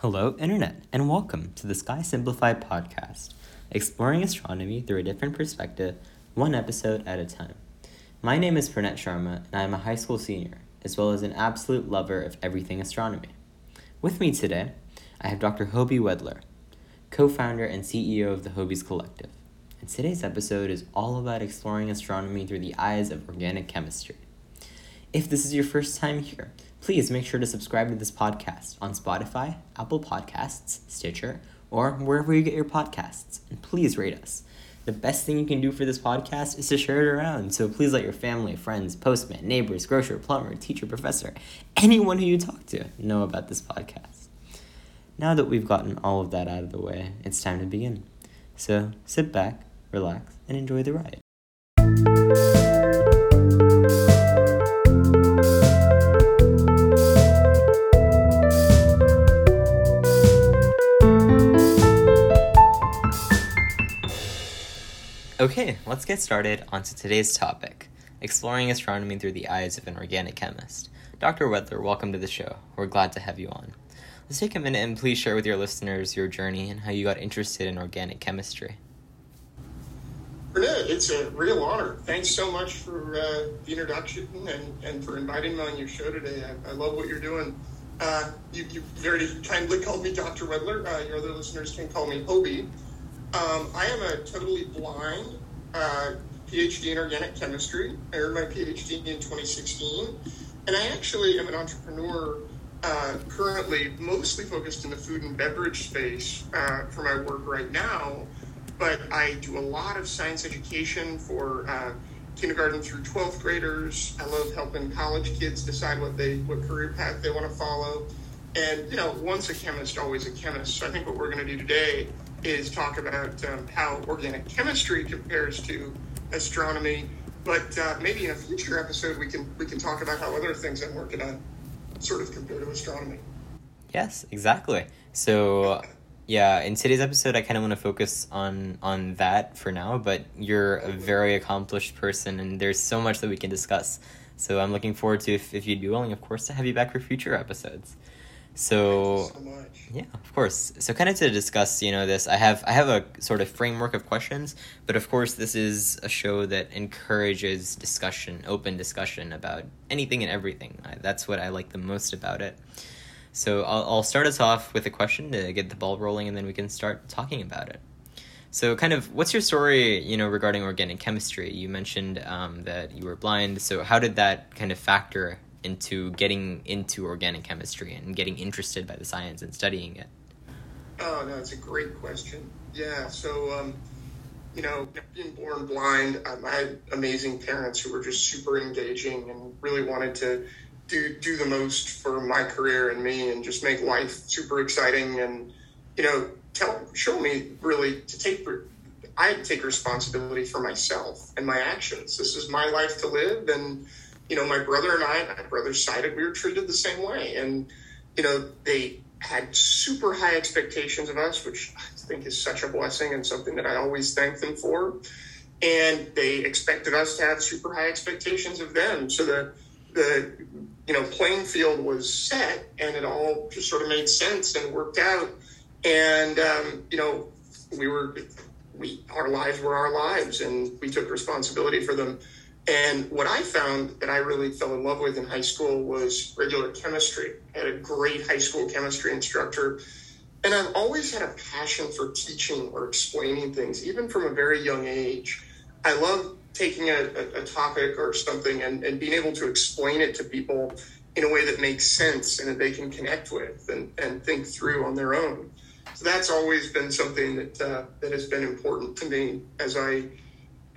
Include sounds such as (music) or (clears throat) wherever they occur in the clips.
Hello, Internet, and welcome to the Sky Simplified podcast, exploring astronomy through a different perspective, one episode at a time. My name is Pranet Sharma, and I am a high school senior, as well as an absolute lover of everything astronomy. With me today, I have Dr. Hoby Wedler, co founder and CEO of the Hobies Collective. And today's episode is all about exploring astronomy through the eyes of organic chemistry. If this is your first time here, please make sure to subscribe to this podcast on Spotify, Apple Podcasts, Stitcher, or wherever you get your podcasts. And please rate us. The best thing you can do for this podcast is to share it around. So please let your family, friends, postman, neighbors, grocer, plumber, teacher, professor, anyone who you talk to know about this podcast. Now that we've gotten all of that out of the way, it's time to begin. So sit back, relax, and enjoy the ride. Okay, let's get started onto today's topic exploring astronomy through the eyes of an organic chemist. Dr. Wedler, welcome to the show. We're glad to have you on. Let's take a minute and please share with your listeners your journey and how you got interested in organic chemistry. Bernard, it's a real honor. Thanks so much for uh, the introduction and, and for inviting me on your show today. I, I love what you're doing. Uh, you, you, very kindly called me Dr. Wedler. Uh, your other listeners can call me Hoby. Um, I am a totally blind uh, PhD in organic chemistry. I earned my PhD in 2016. And I actually am an entrepreneur uh, currently, mostly focused in the food and beverage space uh, for my work right now. But I do a lot of science education for uh, kindergarten through 12th graders. I love helping college kids decide what they what career path they want to follow. And you know, once a chemist, always a chemist. So I think what we're going to do today is talk about um, how organic chemistry compares to astronomy. But uh, maybe in a future episode, we can we can talk about how other things I'm working on sort of compare to astronomy. Yes, exactly. So, yeah, in today's episode, I kind of want to focus on on that for now. But you're a very accomplished person, and there's so much that we can discuss. So I'm looking forward to, if, if you'd be willing, of course, to have you back for future episodes. So, so much. Yeah, of course. So kind of to discuss, you know, this, I have I have a sort of framework of questions, but of course this is a show that encourages discussion, open discussion about anything and everything. I, that's what I like the most about it. So I'll, I'll start us off with a question to get the ball rolling, and then we can start talking about it. So, kind of, what's your story, you know, regarding organic chemistry? You mentioned um, that you were blind. So, how did that kind of factor into getting into organic chemistry and getting interested by the science and studying it? Oh, no, it's a great question. Yeah, so, um, you know, being born blind, um, I had amazing parents who were just super engaging and really wanted to do, do the most for my career and me and just make life super exciting and, you know, tell, show me really to take, I take responsibility for myself and my actions. This is my life to live and, you know, my brother and I, my brother sided, we were treated the same way. And, you know, they had super high expectations of us, which I think is such a blessing and something that I always thank them for. And they expected us to have super high expectations of them. So the, the, you know, playing field was set and it all just sort of made sense and worked out. And, um, you know, we were, we, our lives were our lives and we took responsibility for them. And what I found that I really fell in love with in high school was regular chemistry. I had a great high school chemistry instructor. And I've always had a passion for teaching or explaining things, even from a very young age. I love taking a, a, topic or something and, and being able to explain it to people in a way that makes sense and that they can connect with and, and think through on their own. So that's always been something that uh, that has been important to me as I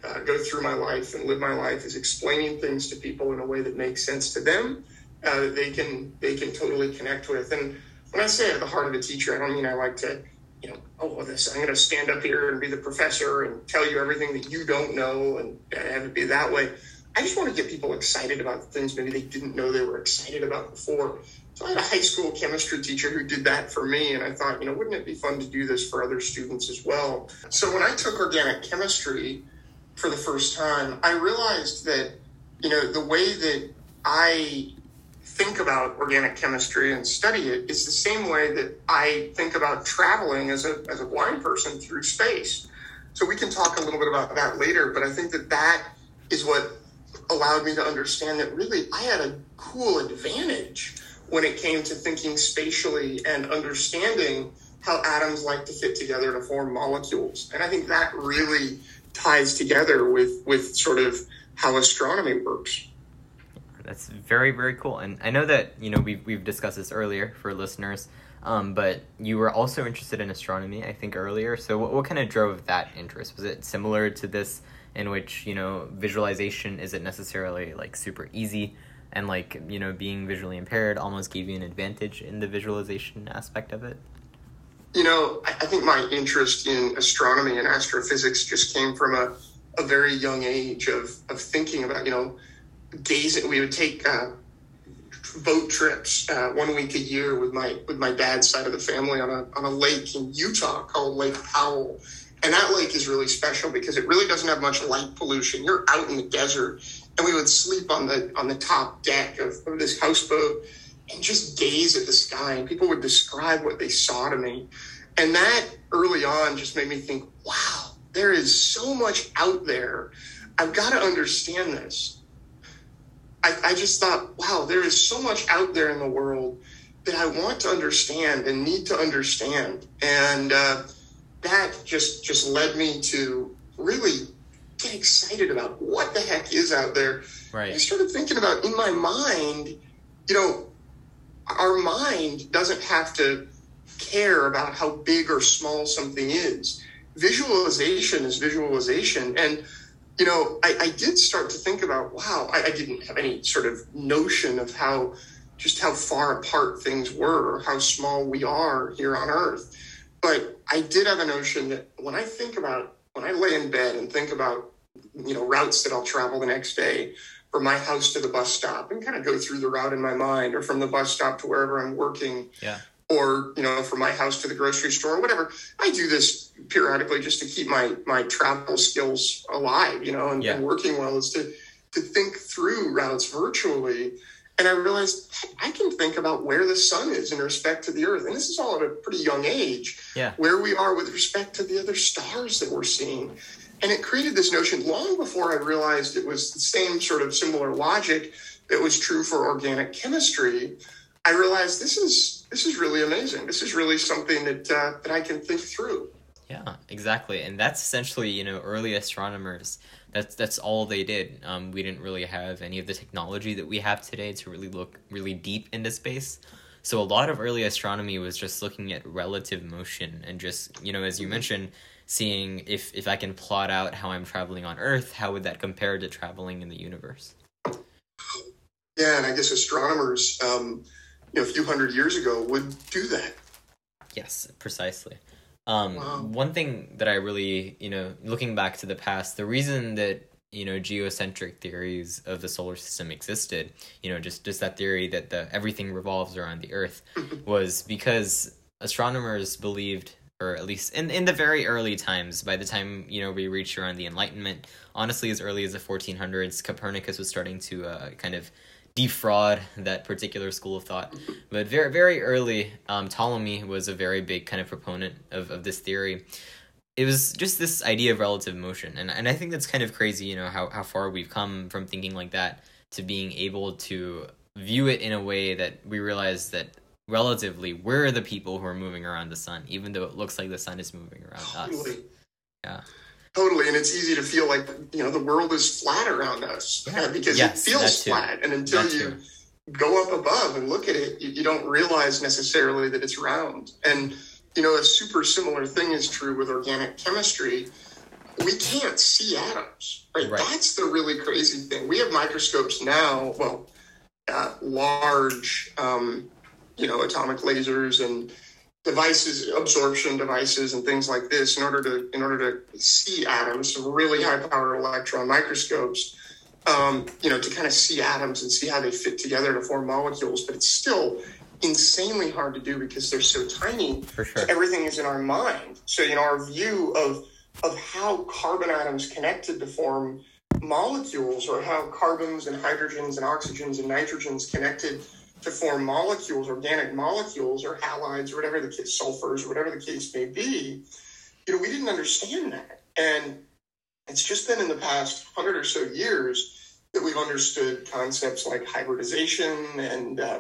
uh, go through my life and live my life is explaining things to people in a way that makes sense to them uh, that they can they can totally connect with. And when i say at the heart of a teacher i don't mean i like to you know oh this i'm going to stand up here and be the professor and tell you everything that you don't know and have it be that way. I just want to get people excited about things maybe they didn't know they were excited about before. So i had a high school chemistry teacher who did that for me and i thought you know wouldn't it be fun to do this for other students as well? So when i took organic chemistry for the first time, I realized that, you know, the way that I think about organic chemistry and study it is the same way that I think about traveling as a, as a blind person through space. So we can talk a little bit about that later, but I think that that is what allowed me to understand that really I had a cool advantage when it came to thinking spatially and understanding how atoms like to fit together to form molecules. And I think that really ties together with, with sort of how astronomy works. That's very, very cool. And I know that, you know, we've, we've discussed this earlier for listeners, um, but you were also interested in astronomy, I think, earlier. So what, what kind of drove that interest? Was it similar to this in which, you know, visualization isn't necessarily like super easy and like, you know, being visually impaired almost gave you an advantage in the visualization aspect of it? You know, I think my interest in astronomy and astrophysics just came from a, a very young age of, of thinking about, you know, gazing. We would take uh, boat trips uh, one week a year with my with my dad's side of the family on a on a lake in Utah called Lake Powell. And that lake is really special because it really doesn't have much light pollution. You're out in the desert, and we would sleep on the on the top deck of, of this houseboat and just gaze at the sky. And people would describe what they saw to me. And that early on just made me think, wow, there is so much out there. I've got to understand this. I, I just thought, wow, there is so much out there in the world that I want to understand and need to understand. And uh, that just just led me to really get excited about what the heck is out there. Right. I started thinking about in my mind, you know, our mind doesn't have to care about how big or small something is. Visualization is visualization. And, you know, I, I did start to think about, wow, I, I, didn't have any sort of notion of how just how far apart things were or how small we are here on Earth. But I did have a notion that when I think about, when I lay in bed and think about, you know, routes that I'll travel the next day, from my house to the bus stop and kind of go through the route in my mind or from the bus stop to wherever I'm working. Yeah. Or, you know, from my house to the grocery store or whatever. I do this periodically just to keep my my travel skills alive, you know, and, yeah. and working well is to to think through routes virtually. And I realized I can think about where the sun is in respect to the earth. And this is all at a pretty young age. Yeah. Where we are with respect to the other stars that we're seeing and it created this notion long before I realized it was the same sort of similar logic that was true for organic chemistry. I realized this is this is really amazing. This is really something that uh, that I can think through. Yeah, exactly, and that's essentially you know early astronomers. That's that's all they did. Um, we didn't really have any of the technology that we have today to really look really deep into space. So a lot of early astronomy was just looking at relative motion and just you know as you mm-hmm. mentioned seeing if if I can plot out how I'm traveling on Earth, how would that compare to traveling in the universe? Yeah, and I guess astronomers, um, you know, a few hundred years ago would do that. Yes, precisely. Um, wow. One thing that I really, you know, looking back to the past, the reason that you know geocentric theories of the solar system existed, you know, just just that theory that the everything revolves around the Earth, (laughs) was because astronomers believed or at least in, in the very early times, by the time you know we reached around the Enlightenment, honestly, as early as the 1400s, Copernicus was starting to uh, kind of defraud that particular school of thought. But very very early, um, Ptolemy was a very big kind of proponent of, of this theory. It was just this idea of relative motion, and and I think that's kind of crazy. You know how how far we've come from thinking like that to being able to view it in a way that we realize that relatively we're the people who are moving around the sun, even though it looks like the sun is moving around totally. us. Yeah. Totally, and it's easy to feel like you know the world is flat around us yeah. because yes, it feels flat, and until that you too. go up above and look at it, you, you don't realize necessarily that it's round. And you know, a super similar thing is true with organic chemistry. We can't see atoms, right? right. That's the really crazy thing. We have microscopes now. Well, uh, large um, you know, atomic lasers and devices, absorption devices and things like this in order to in order to see atoms, some really high power electron microscopes, um, you know, to kind of see atoms and see how they fit together to form molecules. But it's still insanely hard to do because they're so tiny. For sure. Everything is in our mind. So, you know, our view of of how carbon atoms connected to form molecules or how carbons and hydrogens and oxygens and nitrogens connected to form molecules, organic molecules or halides or whatever the case, sulfurs or whatever the case may be, you know, we didn't understand that. And it's just been in the past hundred or so years that we've understood concepts like hybridization and, uh,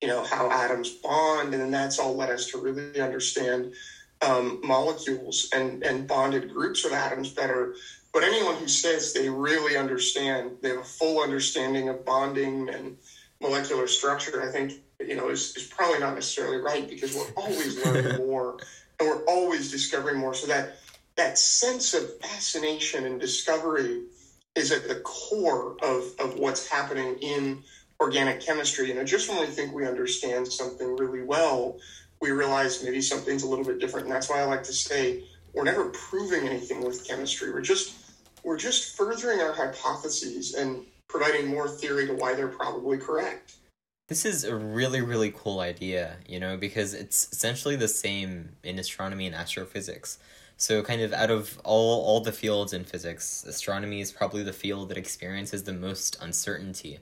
you know, how atoms bond. And then that's all led us to really understand um, molecules and, and bonded groups of atoms better. But anyone who says they really understand, they have a full understanding of bonding and molecular structure, I think, you know, is, is probably not necessarily right because we're always learning (laughs) more and we're always discovering more. So that that sense of fascination and discovery is at the core of, of what's happening in organic chemistry. And just when we think we understand something really well, we realize maybe something's a little bit different. And that's why I like to say we're never proving anything with chemistry. We're just we're just furthering our hypotheses and providing more theory to why they're probably correct. This is a really, really cool idea, you know, because it's essentially the same in astronomy and astrophysics. So, kind of out of all, all the fields in physics, astronomy is probably the field that experiences the most uncertainty.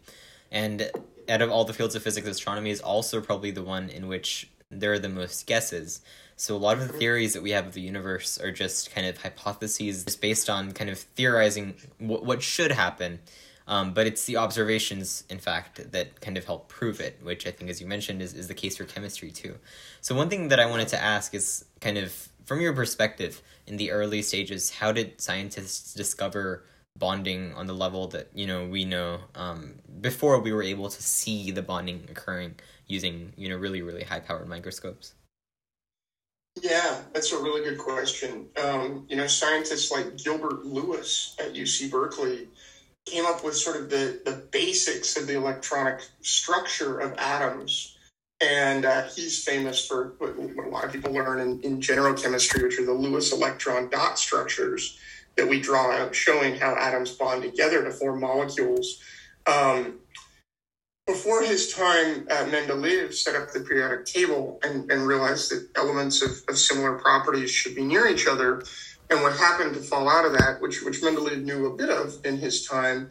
And out of all the fields of physics, astronomy is also probably the one in which there are the most guesses. So a lot of the mm-hmm. theories that we have of the universe are just kind of hypotheses just based on kind of theorizing what, what should happen. Um, but it's the observations, in fact, that kind of help prove it, which I think, as you mentioned, is, is the case for chemistry too. So one thing that I wanted to ask is kind of from your perspective in the early stages, how did scientists discover bonding on the level that you know we know um, before we were able to see the bonding occurring using you know really really high powered microscopes? Yeah, that's a really good question. Um, you know, scientists like Gilbert Lewis at UC Berkeley came up with sort of the, the basics of the electronic structure of atoms. And uh, he's famous for what, what, a lot of people learn in, in general chemistry, which are the Lewis electron dot structures that we draw out, showing how atoms bond together to form molecules. Um, before his time, uh, Mendeleev set up the periodic table and, and realized that elements of, of, similar properties should be near each other. And what happened to fall out of that, which, which Mendeleev knew a bit of in his time,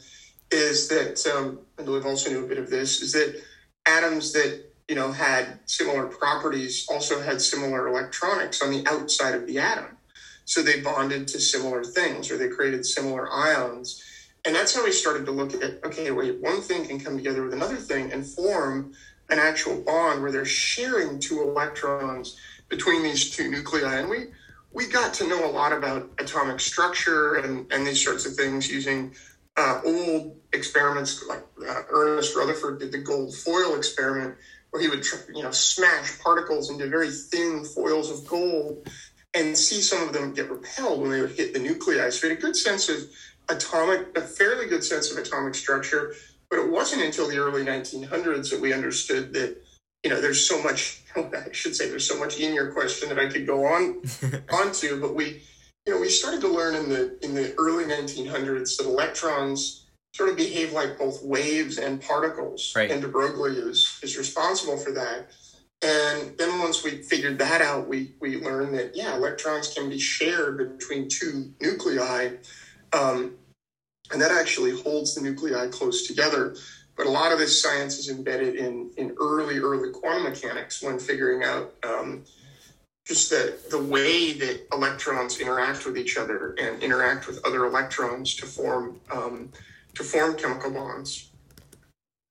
is that um, Mendeleev also knew a bit of this, is that atoms that you know had similar properties also had similar electronics on the outside of the atom. So they bonded to similar things or they created similar ions. And that's how we started to look at okay, wait, one thing can come together with another thing and form an actual bond where they're sharing two electrons between these two nuclei. And we we got to know a lot about atomic structure and, and these sorts of things using uh, old experiments like uh, Ernest Rutherford did the gold foil experiment, where he would you know smash particles into very thin foils of gold and see some of them get repelled when they would hit the nuclei. So we had a good sense of atomic, a fairly good sense of atomic structure. But it wasn't until the early 1900s that we understood that, you know, there's so much, (laughs) I should say there's so much in your question that I could go on (laughs) onto, but we, you know, we started to learn in the, in the early 1900s that electrons sort of behave like both waves and particles. Right. And de Broglie is, is responsible for that. And then once we figured that out, we, we learned that, yeah, electrons can be shared between two nuclei um, and that actually holds the nuclei close together. But a lot of this science is embedded in, in early, early quantum mechanics when figuring out um, just the, the way that electrons interact with each other and interact with other electrons to form um, to form chemical bonds.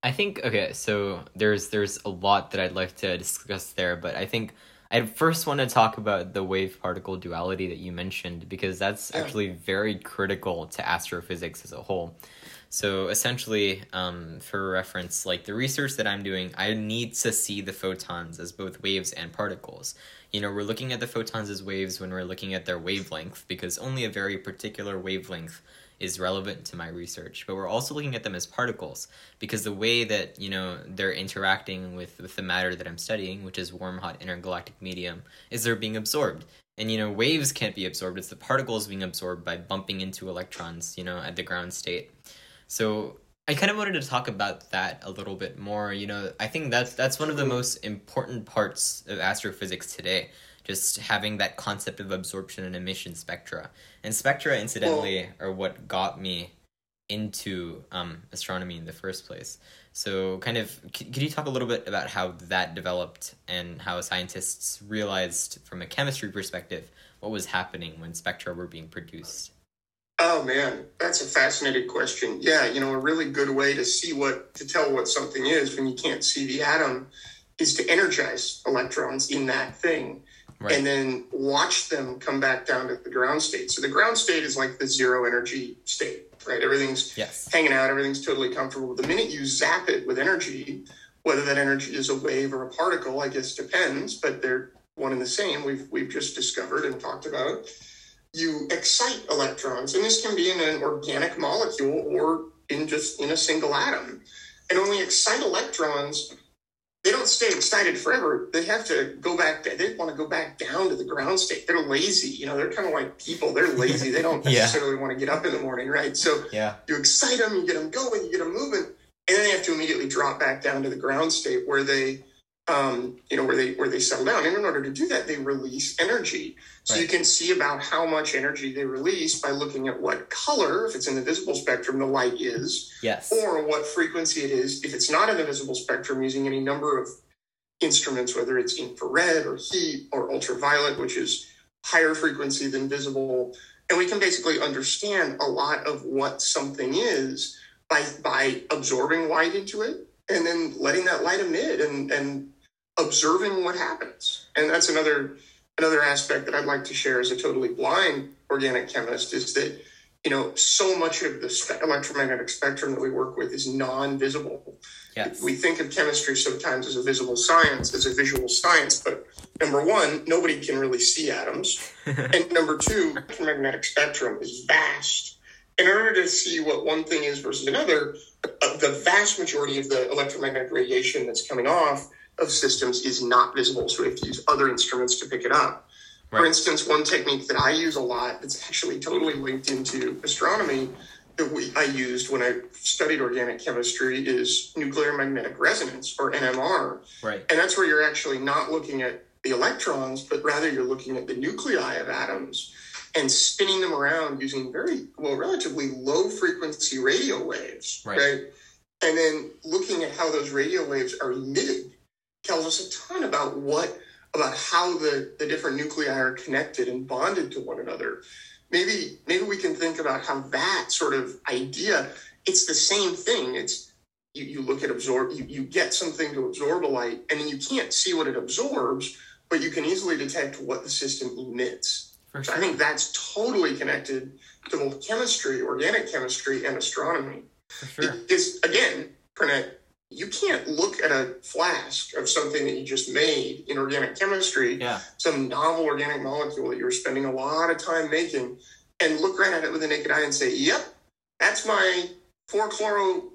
I think okay, so there's there's a lot that I'd like to discuss there, but I think I first want to talk about the wave particle duality that you mentioned because that's yeah. actually very critical to astrophysics as a whole. So essentially, um, for reference, like the research that I'm doing, I need to see the photons as both waves and particles. You know, we're looking at the photons as waves when we're looking at their wavelength because only a very particular wavelength is relevant to my research but we're also looking at them as particles because the way that you know they're interacting with with the matter that i'm studying which is warm hot intergalactic medium is they're being absorbed and you know waves can't be absorbed it's the particles being absorbed by bumping into electrons you know at the ground state so I kind of wanted to talk about that a little bit more. You know, I think that's that's one of the most important parts of astrophysics today just having that concept of absorption and emission spectra. And spectra, incidentally, well, are what got me into um, astronomy in the first place. So, kind of, could you talk a little bit about how that developed and how scientists realized, from a chemistry perspective, what was happening when spectra were being produced? Oh man, that's a fascinating question. Yeah, you know, a really good way to see what to tell what something is when you can't see the atom is to energize electrons in that thing right. and then watch them come back down to the ground state. So the ground state is like the zero energy state right? Everything's yes. hanging out, everything's totally comfortable. The minute you zap it with energy, whether that energy is a wave or a particle, I guess depends, but they're one and the same. We've we've just discovered and talked about. You excite electrons, and this can be in an organic molecule or in just in a single atom. And when we excite electrons, they don't stay excited forever. They have to go back. They want to go back down to the ground state. They're lazy. You know, they're kind of like people. They're lazy. They don't (laughs) necessarily want to get up in the morning, right? So yeah. you excite them, you get them going, you get them moving, and then they have to immediately drop back down to the ground state where they um, you know, where they where they settle down. And in order to do that, they release energy. So right. you can see about how much energy they release by looking at what color, if it's in the visible spectrum, the light is. Yes. Or what frequency it is, if it's not in the visible spectrum, using any number of instruments, whether it's infrared or heat or ultraviolet, which is higher frequency than visible. And we can basically understand a lot of what something is by by absorbing light into it and then letting that light emit and and observing what happens. And that's another another aspect that I'd like to share as a totally blind organic chemist is that you know so much of the electromagnetic spectrum that we work with is non-visible. Yes. We think of chemistry sometimes as a visible science, as a visual science, but number one, nobody can really see atoms, (laughs) and number two, electromagnetic spectrum is vast. In order to see what one thing is versus another, uh, the vast majority of the electromagnetic radiation that's coming off of systems is not visible. So we have to use other instruments to pick it up. Right. For instance, one technique that I use a lot that's actually totally linked into astronomy that we, I used when I studied organic chemistry is nuclear magnetic resonance or NMR. Right. And that's where you're actually not looking at the electrons, but rather you're looking at the nuclei of atoms and spinning them around using very, well, relatively low frequency radio waves. Right. right? And then looking at how those radio waves are emitted tells us a ton about what about how the, the different nuclei are connected and bonded to one another. Maybe maybe we can think about how that sort of idea, it's the same thing. It's you, you look at absorb you, you get something to absorb a light and then you can't see what it absorbs, but you can easily detect what the system emits. Sure. So I think that's totally connected to both chemistry, organic chemistry, and astronomy. For sure. Because again, Pranet, you can't look at a flask of something that you just made in organic chemistry, yeah. some novel organic molecule that you're spending a lot of time making, and look right at it with a naked eye and say, "Yep, that's my four chloro,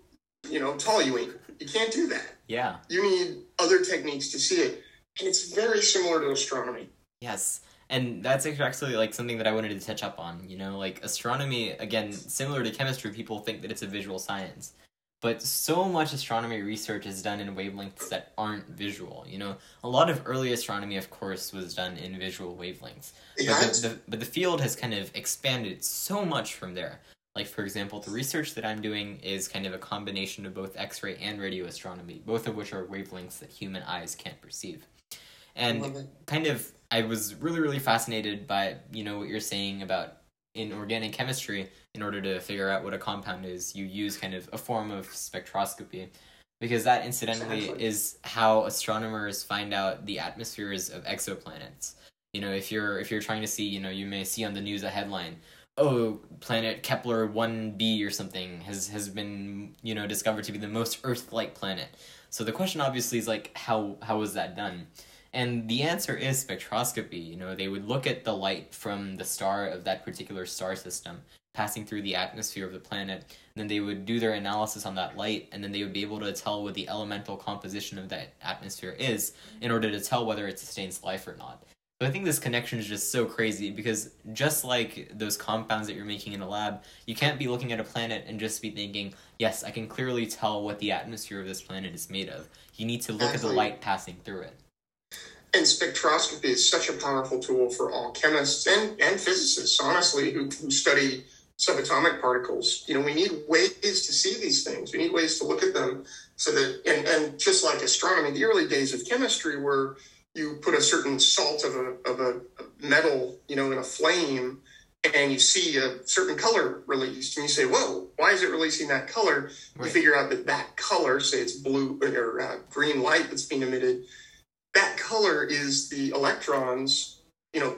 you know, toluene." You can't do that. Yeah. You need other techniques to see it, and it's very similar to astronomy. Yes. And that's actually like something that I wanted to touch up on. You know, like astronomy, again, similar to chemistry, people think that it's a visual science but so much astronomy research is done in wavelengths that aren't visual. You know, a lot of early astronomy, of course, was done in visual wavelengths. But the, the, but the field has kind of expanded so much from there. Like, for example, the research that I'm doing is kind of a combination of both X ray and radio astronomy, both of which are wavelengths that human eyes can't perceive. And kind of, I was really, really fascinated by, you know, what you're saying about in organic chemistry, in order to figure out what a compound is, you use kind of a form of spectroscopy. Because that, incidentally, is how astronomers find out the atmospheres of exoplanets. You know, if you're if you're trying to see, you know, you may see on the news a headline, "Oh, planet Kepler one b or something has has been you know discovered to be the most Earth-like planet." So the question obviously is like, how how was that done? And the answer is spectroscopy. You know, they would look at the light from the star of that particular star system passing through the atmosphere of the planet, and then they would do their analysis on that light, and then they would be able to tell what the elemental composition of that atmosphere is in order to tell whether it sustains life or not. So I think this connection is just so crazy because just like those compounds that you're making in a lab, you can't be looking at a planet and just be thinking, yes, I can clearly tell what the atmosphere of this planet is made of. You need to look at the light passing through it. And spectroscopy is such a powerful tool for all chemists and, and physicists, honestly, who, who study subatomic particles. You know, we need ways to see these things. We need ways to look at them so that, and, and just like astronomy, the early days of chemistry were you put a certain salt of a, of a metal, you know, in a flame and you see a certain color released and you say, whoa, why is it releasing that color? Right. You figure out that that color, say it's blue or uh, green light that's being emitted, that color is the electrons, you know,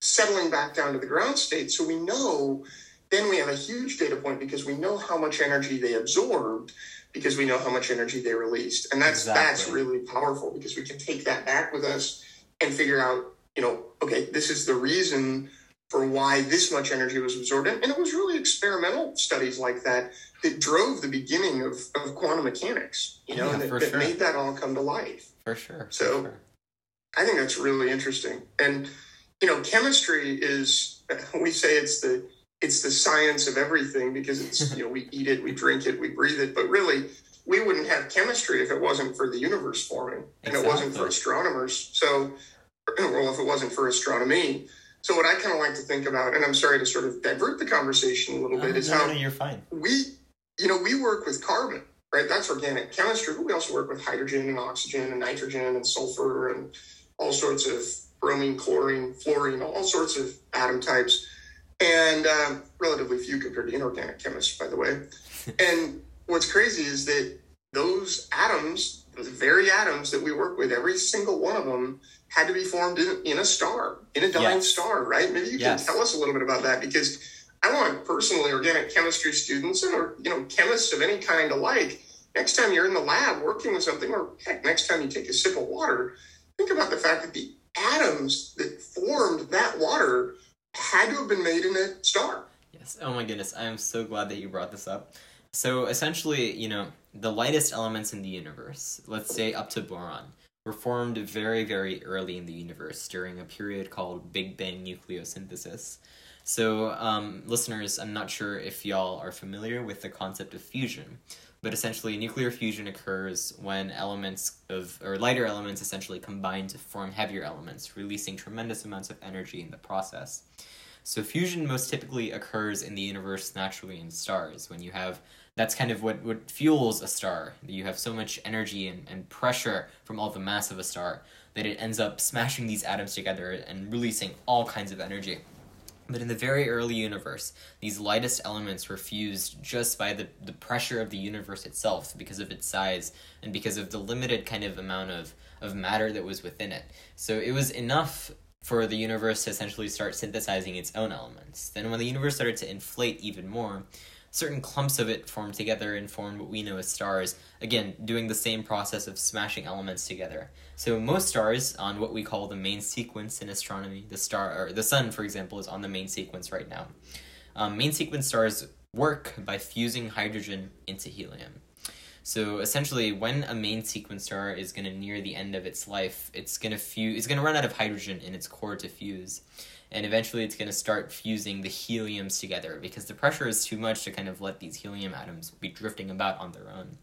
settling back down to the ground state. So we know then we have a huge data point because we know how much energy they absorbed because we know how much energy they released. And that's exactly. that's really powerful because we can take that back with us and figure out, you know, okay, this is the reason for why this much energy was absorbed. And, it was really experimental studies like that that drove the beginning of, of quantum mechanics, you know, yeah, that, that made that all come to life. For sure. So for sure. I think that's really interesting. And, you know, chemistry is, (laughs) we say it's the, it's the science of everything because it's, (laughs) you know, we eat it, we drink it, we breathe it, but really we wouldn't have chemistry if it wasn't for the universe forming and exactly. it wasn't for astronomers. So, (clears throat) well, if it wasn't for astronomy, so what I kind of like to think about, and I'm sorry to sort of divert the conversation a little uh, bit, is no, how no, you're fine. We, you know, we work with carbon, right? That's organic chemistry, but we also work with hydrogen and oxygen and nitrogen and sulfur and all sorts of bromine, chlorine, fluorine, all sorts of atom types, and um, relatively few compared to inorganic chemists, by the way. (laughs) and what's crazy is that those atoms, those very atoms that we work with, every single one of them had to be formed in, in a star, in a dying yes. star, right? Maybe you yes. can tell us a little bit about that because I want personally organic chemistry students and or you know chemists of any kind alike. Next time you're in the lab working with something, or heck, next time you take a sip of water, think about the fact that the atoms that formed that water had to have been made in a star. Yes. Oh my goodness, I am so glad that you brought this up. So essentially, you know, the lightest elements in the universe, let's say up to boron, were formed very, very early in the universe during a period called Big Bang nucleosynthesis. So, um, listeners, I'm not sure if y'all are familiar with the concept of fusion, but essentially, nuclear fusion occurs when elements of, or lighter elements essentially combine to form heavier elements, releasing tremendous amounts of energy in the process. So, fusion most typically occurs in the universe naturally in stars, when you have that's kind of what, what fuels a star. You have so much energy and, and pressure from all the mass of a star that it ends up smashing these atoms together and releasing all kinds of energy. But in the very early universe, these lightest elements were fused just by the, the pressure of the universe itself because of its size and because of the limited kind of amount of, of matter that was within it. So it was enough for the universe to essentially start synthesizing its own elements. Then, when the universe started to inflate even more, certain clumps of it form together and form what we know as stars, again, doing the same process of smashing elements together. So most stars on what we call the main sequence in astronomy, the star or the sun, for example, is on the main sequence right now. Um, main sequence stars work by fusing hydrogen into helium. So essentially, when a main sequence star is going to near the end of its life, it's going to fuse. It's going to run out of hydrogen in its core to fuse and eventually it's going to start fusing the heliums together because the pressure is too much to kind of let these helium atoms be drifting about on their own.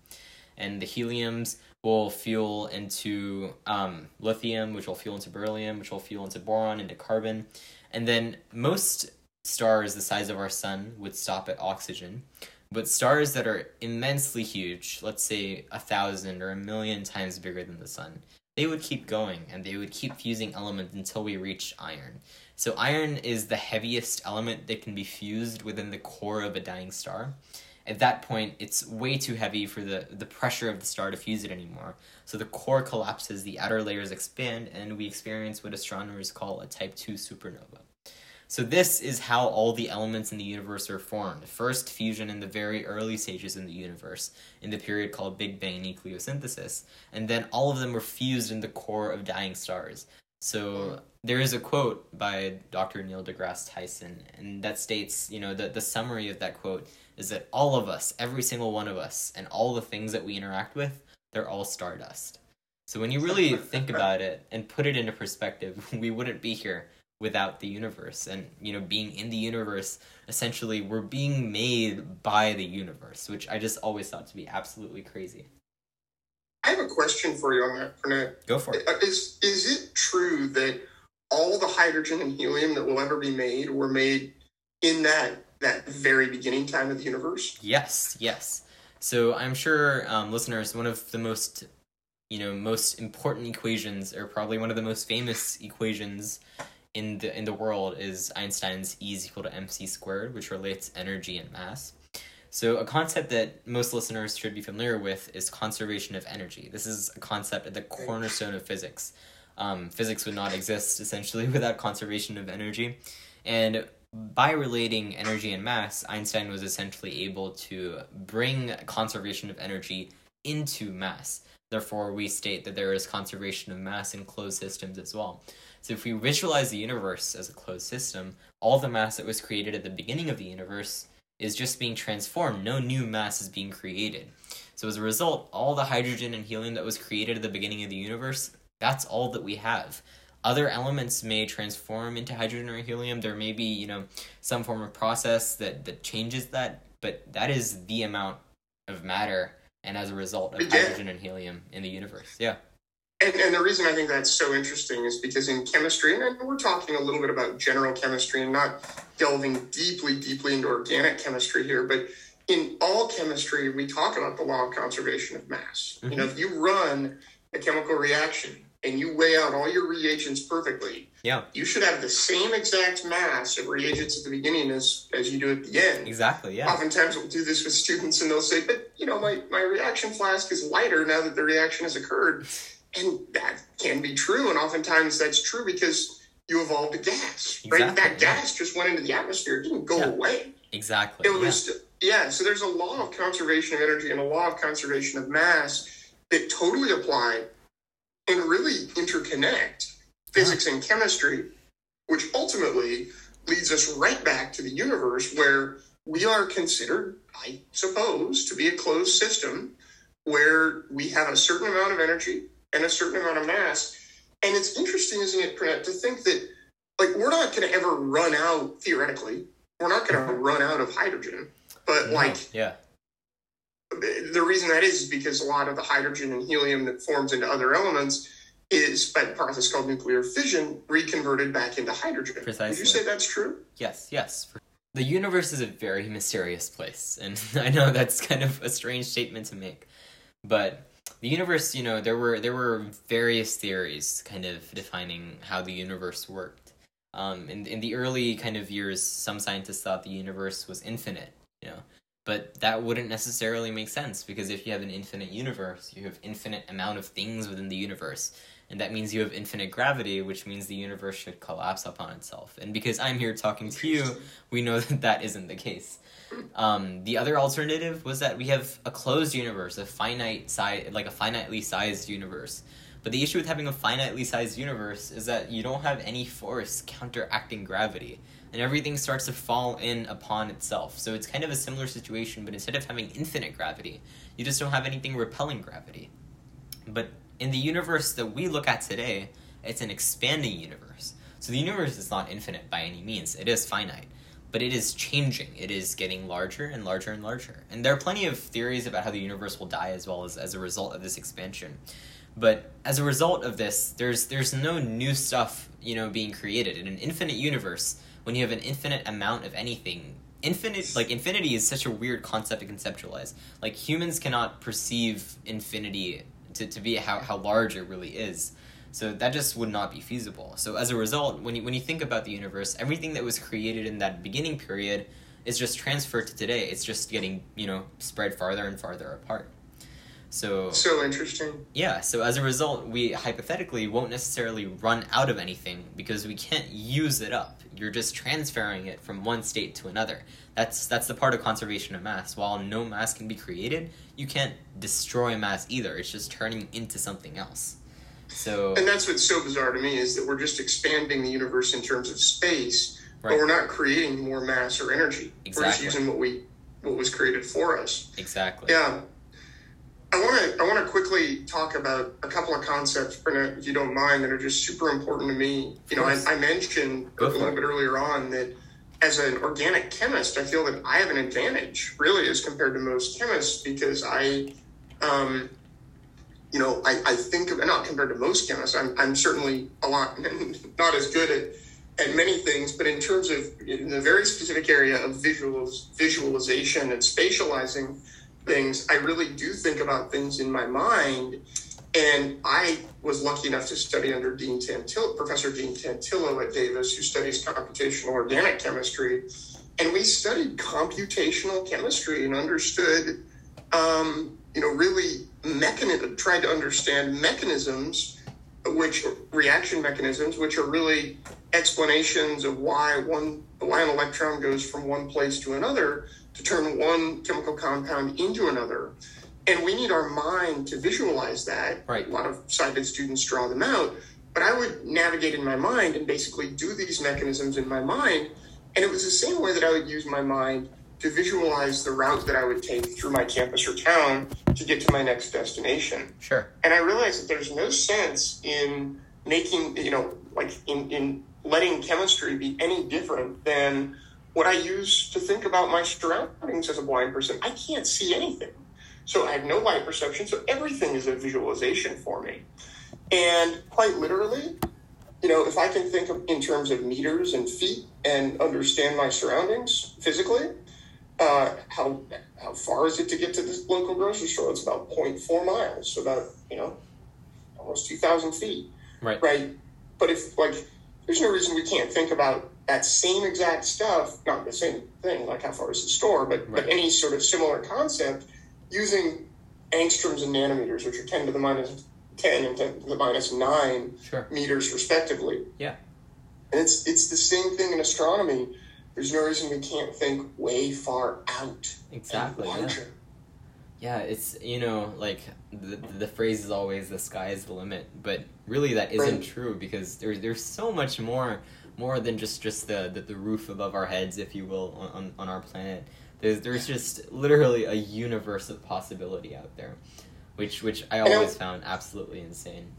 And the heliums will fuel into um, lithium, which will fuel into beryllium, which will fuel into boron, into carbon. And then most stars the size of our sun would stop at oxygen. But stars that are immensely huge, let's say a thousand or a million times bigger than the sun, they would keep going and they would keep fusing elements until we reach iron. So iron is the heaviest element that can be fused within the core of a dying star. At that point, it's way too heavy for the, the pressure of the star to fuse it anymore. So the core collapses, the outer layers expand, and we experience what astronomers call a type 2 supernova. So this is how all the elements in the universe are formed. First fusion in the very early stages in the universe, in the period called Big Bang nucleosynthesis, and then all of them were fused in the core of dying stars. So there is a quote by Dr. Neil deGrasse Tyson, and that states, you know, the, the summary of that quote is that all of us, every single one of us, and all the things that we interact with, they're all stardust. So when you really think about it and put it into perspective, (laughs) we wouldn't be here without the universe. And, you know, being in the universe, essentially, we're being made by the universe, which I just always thought to be absolutely crazy. I have a question for you on that. Go for it. Uh, is, is it true that all the hydrogen and helium that will ever be made were made in that that very beginning time of the universe? Yes, yes. So I'm sure um, listeners, one of the most you know most important equations, or probably one of the most famous equations in the in the world, is Einstein's E is equal to mc squared, which relates energy and mass. So, a concept that most listeners should be familiar with is conservation of energy. This is a concept at the cornerstone of physics. Um, physics would not exist essentially (laughs) without conservation of energy. And by relating energy and mass, Einstein was essentially able to bring conservation of energy into mass. Therefore, we state that there is conservation of mass in closed systems as well. So, if we visualize the universe as a closed system, all the mass that was created at the beginning of the universe is just being transformed. No new mass is being created. So as a result, all the hydrogen and helium that was created at the beginning of the universe, that's all that we have. Other elements may transform into hydrogen or helium. There may be, you know, some form of process that, that changes that, but that is the amount of matter and as a result of yeah. hydrogen and helium in the universe. Yeah. And, and, the reason I think that's so interesting is because in chemistry, and we're talking a little bit about general chemistry and not delving deeply, deeply into organic chemistry here, but in all chemistry, we talk about the law of conservation of mass. Mm-hmm. You know, if you run a chemical reaction and you weigh out all your reagents perfectly, yeah, you should have the same exact mass of reagents at the beginning as as you do at the end. Exactly. Yeah. Oftentimes we'll do this with students and they'll say, "But you know, my my reaction flask is lighter now that the reaction has occurred." And that can be true. And oftentimes that's true because you evolved a gas, exactly, right? That yeah. gas just went into the atmosphere, it didn't go yeah. away. Exactly. It was, yeah. yeah. So there's a law of conservation of energy and a law of conservation of mass that totally apply and really interconnect physics and chemistry, which ultimately leads us right back to the universe where we are considered, I suppose, to be a closed system where we have a certain amount of energy and a certain amount of mass. And it's interesting, isn't it, to think that like we're not going to ever run out theoretically. We're not going to mm-hmm. run out of hydrogen, but no, like yeah. The reason that is, is because a lot of the hydrogen and helium that forms into other elements is by the process called nuclear fission reconverted back into hydrogen. Precisely. Would you say that's true? Yes, yes. The universe is a very mysterious place, and (laughs) I know that's kind of a strange statement to make, but the universe, you know, there were there were various theories kind of defining how the universe worked. Um, in in the early kind of years, some scientists thought the universe was infinite, you know, but that wouldn't necessarily make sense because if you have an infinite universe, you have infinite amount of things within the universe, and that means you have infinite gravity, which means the universe should collapse upon itself. And because I'm here talking to you, we know (laughs) that that isn't the case. Um, the other alternative was that we have a closed universe, a finite size, like a finitely sized universe. But the issue with having a finitely sized universe is that you don't have any force counteracting gravity, and everything starts to fall in upon itself. So it's kind of a similar situation, but instead of having infinite gravity, you just don't have anything repelling gravity. But in the universe that we look at today, it's an expanding universe. So the universe is not infinite by any means, it is finite but it is changing. It is getting larger and larger and larger. And there are plenty of theories about how the universe will die as well as as a result of this expansion. But as a result of this, there's there's no new stuff, you know, being created in an infinite universe. When you have an infinite amount of anything, infinite like infinity is such a weird concept to conceptualize. Like humans cannot perceive infinity to, to be how, how large it really is. So that just would not be feasible. So as a result, when you when you think about the universe, everything that was created in that beginning period is just transferred to today. It's just getting, you know, spread farther and farther apart. So So interesting. Yeah, so as a result, we hypothetically won't necessarily run out of anything because we can't use it up. You're just transferring it from one state to another. That's that's the part of conservation of mass. While no mass can be created, you can't destroy mass either. It's just turning into something else. So and that's what's so bizarre to me is that we're just expanding the universe in terms of space, right. but we're not creating more mass or energy. Exactly. We're just using what we what was created for us. Exactly. Yeah. I want to I want to quickly talk about a couple of concepts, Brenna, if you don't mind, that are just super important to me. You know, I, I mentioned a little it. bit earlier on that as an organic chemist, I feel that I have an advantage, really, as compared to most chemists, because I um, you know, I, I think of, not compared to most chemists, I'm, I'm certainly a lot, (laughs) not as good at at many things, but in terms of in the very specific area of visuals, visualization and spatializing things, I really do think about things in my mind. And I was lucky enough to study under Dean Tantillo, Professor Dean Tantillo at Davis, who studies computational organic chemistry. And we studied computational chemistry and understood, um, you know, really mechanism, tried to understand mechanisms, which reaction mechanisms, which are really explanations of why one why an electron goes from one place to another to turn one chemical compound into another. And we need our mind to visualize that. Right. A lot of scientific students draw them out. But I would navigate in my mind and basically do these mechanisms in my mind. And it was the same way that I would use my mind to visualize the route that I would take through my campus or town to get to my next destination. Sure. And I realized that there's no sense in making, you know, like in, in letting chemistry be any different than what I use to think about my surroundings as a blind person. I can't see anything. So I have no light perception. So everything is a visualization for me. And quite literally, you know, if I can think of in terms of meters and feet and understand my surroundings physically, uh, how how far is it to get to this local grocery store? It's about 0.4 miles, so about you know almost 2,000 feet. Right. Right. But if like, there's no reason we can't think about that same exact stuff, not the same thing, like how far is the store, but Right. but any sort of similar concept using angstroms and nanometers, which are 10 to the minus 10 and 10 to the minus 9 Sure. meters respectively. Yeah. And it's it's the same thing in astronomy. There's no reason we can't think way far out. Exactly. Yeah. larger. Yeah, it's you know like the the phrase is always the sky is the limit, but really that isn't Right. true because there's there's so much more more than just just the, the the roof above our heads, if you will, on on, on our planet. There's there's just literally a universe of possibility out there, which which I I always found absolutely insane.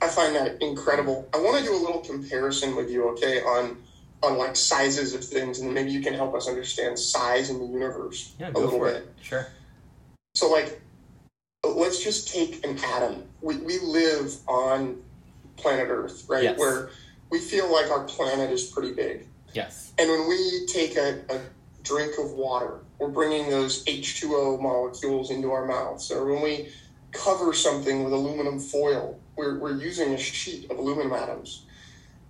I find that incredible. I want to do a little comparison with you, okay, on on like sizes of things, and maybe you can help us understand size in the universe Yeah, a little for bit. it. Sure. So, like, let's just take an atom. We, we live on planet Earth, right? Yes. Where we feel like our planet is pretty big. Yes. And when we take a, a drink of water, we're bringing those H2O molecules into our mouths. Or when we cover something with aluminum foil, we're, we're using a sheet of aluminum atoms.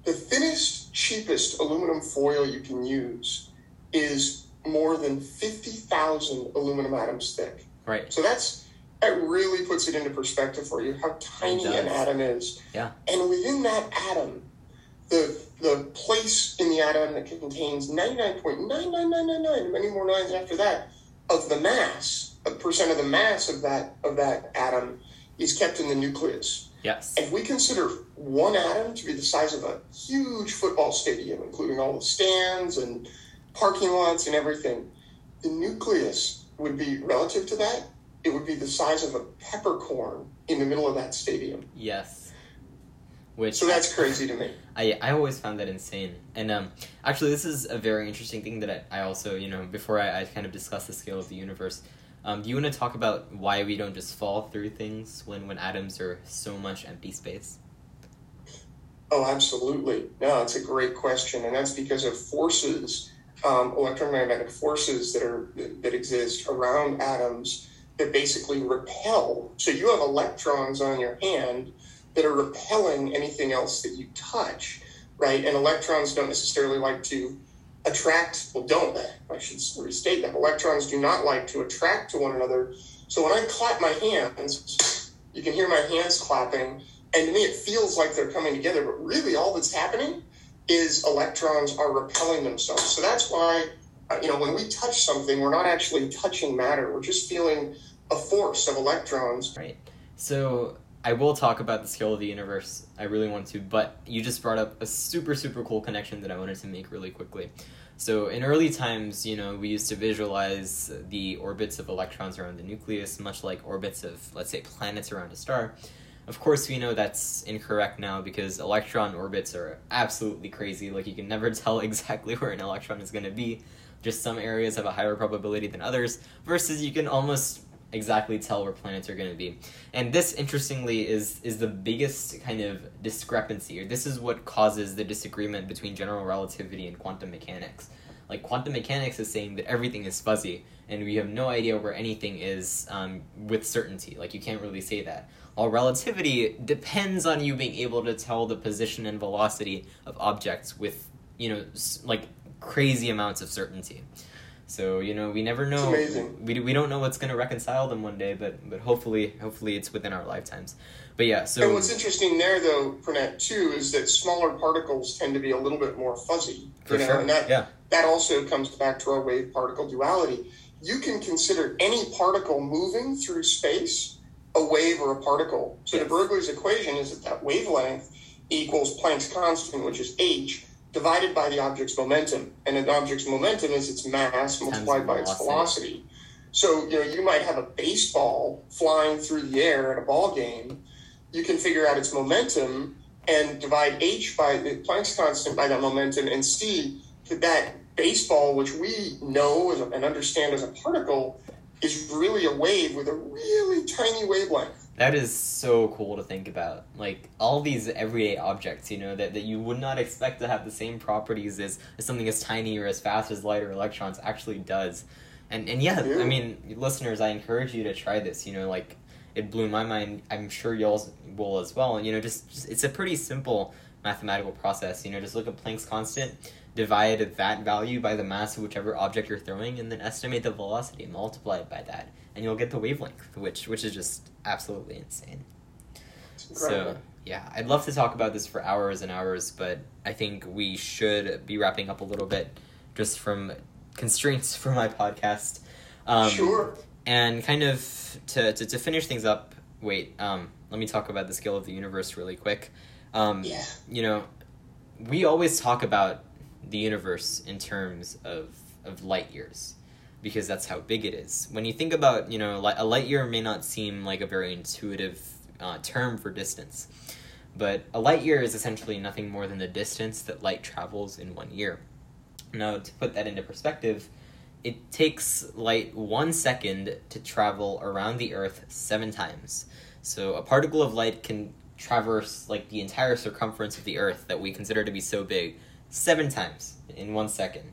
The thinnest, cheapest aluminum foil you can use is more than 50,000 aluminum atoms thick. Right. So that's that really puts it into perspective for you how tiny an atom is. Yeah. And within that atom, the the place in the atom that contains ninety nine point nine nine nine nine nine, many more nines after that, of the mass, a percent of the mass of that of that atom is kept in the nucleus. Yes. If we consider one atom to be the size of a huge football stadium, including all the stands and parking lots and everything, the nucleus would be relative to that. It would be the size of a peppercorn in the middle of that stadium. Yes. Which So that's crazy to me. I, I always found that insane. And um, actually, this is a very interesting thing that I, I also, you know, before I, I kind of discuss the scale of the universe, um, do you want to talk about why we don't just fall through things when, when atoms are so much empty space? Oh, absolutely. No, it's a great question, and that's because of forces, um, electromagnetic forces that are that exist around atoms that basically repel. So you have electrons on your hand that are repelling anything else that you touch, right? And electrons don't necessarily like to attract. Well, don't I should restate that electrons do not like to attract to one another. So when I clap my hands, you can hear my hands clapping and to me it feels like they're coming together but really all that's happening is electrons are repelling themselves so that's why uh, you know when we touch something we're not actually touching matter we're just feeling a force of electrons Right. So I will talk about the scale of the universe. I really want to, but you just brought up a super super cool connection that I wanted to make really quickly. So in early times, you know, we used to visualize the orbits of electrons around the nucleus, much like orbits of, let's say, planets around a star. Of course, we know that's incorrect now because electron orbits are absolutely crazy. Like you can never (laughs) tell exactly where an electron is going to be. Just some areas have a higher probability than others. Versus you can almost exactly tell where planets are going to be. And this, interestingly, is is the biggest kind of discrepancy, or this is what causes the disagreement between general relativity and quantum mechanics. Like quantum mechanics is saying that everything is fuzzy, and we have no idea where anything is um, with certainty. Like you can't really say that. While relativity depends on you being able to tell the position and velocity of objects with you know like crazy amounts of certainty. So you know, we never know. It's. We, we don't know what's going to reconcile them one day, but but hopefully hopefully it's within our lifetimes. But yeah, so And what's interesting there, though, Pranet, too, is that smaller particles tend to be a little bit more fuzzy. for you know, sure, and that, yeah, that also comes back to our wave particle duality. You can consider any particle moving through space a wave or a particle. So Yes. the Bernoulli's equation is that that wavelength equals Planck's constant, which is h, divided by the object's momentum. And an object's momentum is its mass multiplied by its velocity. So you know you might have a baseball flying through the air at a ball game. You can figure out its momentum and divide h by the Planck's constant by that momentum and see that that baseball, which we know and understand as a particle, is really a wave with a really tiny wavelength. That is so cool to think about. Like all these everyday objects, you know, that, that you would not expect to have the same properties as, as something as tiny or as fast as light or electrons actually does. And and yeah, Yeah. I mean, listeners, I encourage you to try this. You know, like it blew my mind. I'm sure y'all will as well. And you know, just, just it's a pretty simple mathematical process. You know, just look at Planck's constant, divide that value by the mass of whichever object you're throwing, and then estimate the velocity it by that, and you'll get the wavelength, which which is just absolutely insane. So yeah, I'd love to talk about this for hours and hours, but I think we should be wrapping up a little bit, just from constraints (laughs) for my podcast. Um, sure. and kind of to, to, to finish things up, wait, um, let me talk about the scale of the universe really quick. Um, Yeah. You know, we always talk about the universe in terms of, of light years because that's how big it is. When you think about, you know, a light year may not seem like a very intuitive uh, term for distance, but a light year is essentially nothing more than the distance that light travels in one year. Now, to put that into perspective, it takes light one second to travel around the Earth seven times. So a particle of light can traverse like the entire circumference of the Earth that we consider to be so big seven times in one second.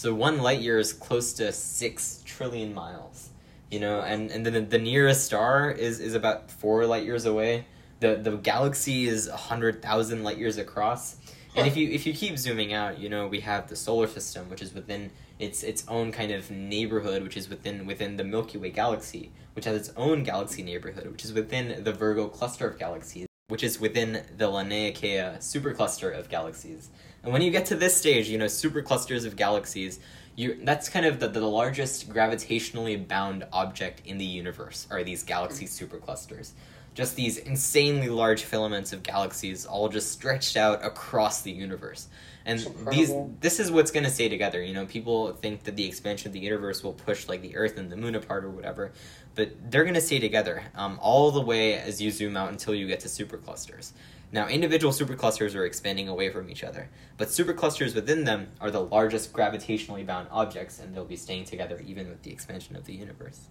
So one light year is close to six trillion miles. You know, and and then the, nearest star is is about four light years away. The the galaxy is a hundred thousand light years across. And if you if you keep zooming out, you know we have the solar system, which is within its its own kind of neighborhood, which is within within the Milky Way galaxy, which has its own galaxy neighborhood, which is within the Virgo cluster of galaxies, which is within the Laniakea supercluster of galaxies. And when you get to this stage, you know superclusters of galaxies, you that's kind of the, the largest gravitationally bound object in the universe are these galaxy superclusters. Just these insanely large filaments of galaxies all just stretched out across the universe. And these this is what's going to stay together. You know people think that the expansion of the universe will push like the earth and the moon apart or whatever but they're going to stay together um, all the way as you zoom out until you get to superclusters now individual superclusters are expanding away from each other but superclusters within them are the largest gravitationally bound objects and they'll be staying together even with the expansion of the universe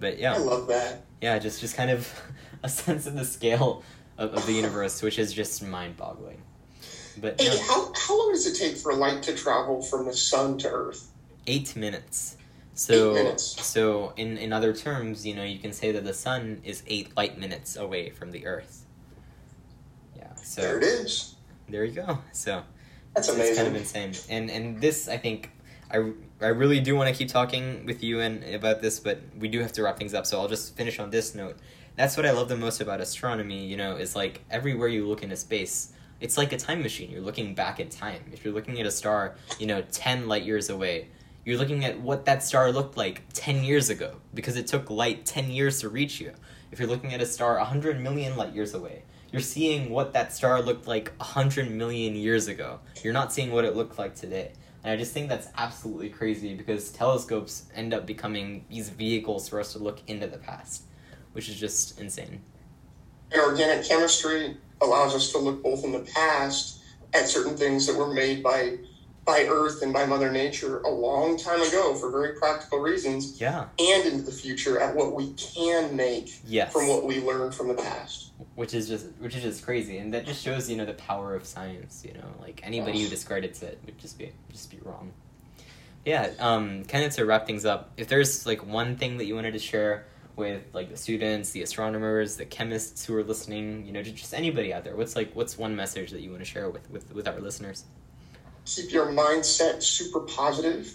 but yeah I love that. yeah, just just kind of (laughs) a sense of the scale of, of the universe, which is just mind boggling. But Hey, yeah, how, how long does it take for light to travel from the sun to Earth? eight minutes. So so in in other terms, you know, you can say that the sun is eight light minutes away from the Earth. Yeah. So there it is. there you go. So That's it's kind of insane. And and this, I think, I, I really do want to keep talking with you and about this, but we do have to wrap things up. So I'll just finish on this note. That's what I love the most about astronomy. You know, is like everywhere you look into space, it's like a time machine. You're looking back in time. If you're looking at a star, you know, ten light years away. You're looking at what that star looked like 10 years ago because it took light 10 years to reach you. If you're looking at a star 100 million light years away, you're seeing what that star looked like 100 million years ago. You're not seeing what it looked like today. And I just think that's absolutely crazy because telescopes end up becoming these vehicles for us to look into the past, which is just insane. And organic chemistry allows us to look both in the past at certain things that were made by by Earth and by Mother Nature a long time ago for very practical reasons. Yeah. And into the future at what we can make yes. from what we learned from the past. Which is just which is just crazy, and that just shows you know the power of science. You know, like anybody who discredits it would just be just be wrong. Yeah. Um. Kind of to wrap things up, if there's like one thing that you wanted to share with like the students, the astronomers, the chemists who are listening, you know, just anybody out there, what's like what's one message that you want to share with with with our listeners? Keep your mindset super positive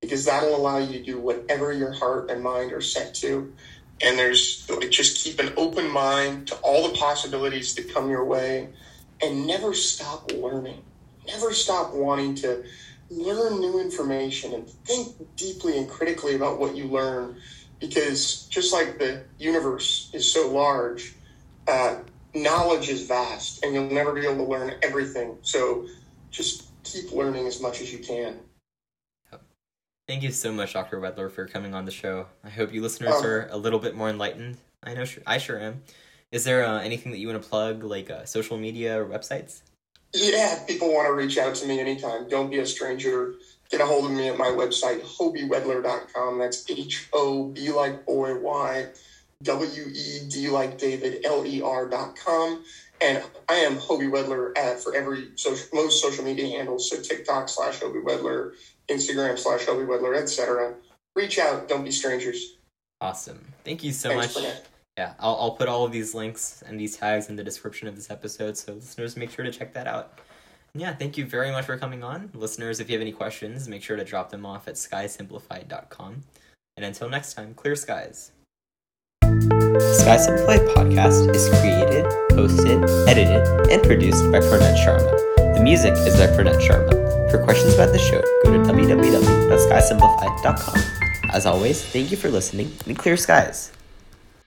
because that'll allow you to do whatever your heart and mind are set to. And there's just keep an open mind to all the possibilities that come your way and never stop learning. Never stop wanting to learn new information and think deeply and critically about what you learn because just like the universe is so large, uh, knowledge is vast and you'll never be able to learn everything. So just keep learning as much as you can. Thank you so much, Dr. Wedler, for coming on the show. I hope you listeners um, are a little bit more enlightened. I know I sure am. Is there uh, anything that you want to plug, like uh, social media or websites? Yeah, people want to reach out to me anytime. Don't be a stranger. Get a hold of me at my website, hobywedler.com. That's H O B like boy, Y, W E D like David, L E R.com. And I am Hoby Wedler at, for every social, most social media handles. So TikTok slash Hoby Wedler, Instagram slash Hoby Wedler, etc. Reach out. Don't be strangers. Awesome. Thank you so Thanks much. Yeah, I'll, I'll put all of these links and these tags in the description of this episode. So listeners, make sure to check that out. And yeah, thank you very much for coming on. Listeners, if you have any questions, make sure to drop them off at skysimplified.com. And until next time, clear skies. Sky Simplified podcast is created, hosted, edited, and produced by Pranet Sharma. The music is by Pranet Sharma. For questions about the show, go to www.skysimplified.com. As always, thank you for listening and clear skies.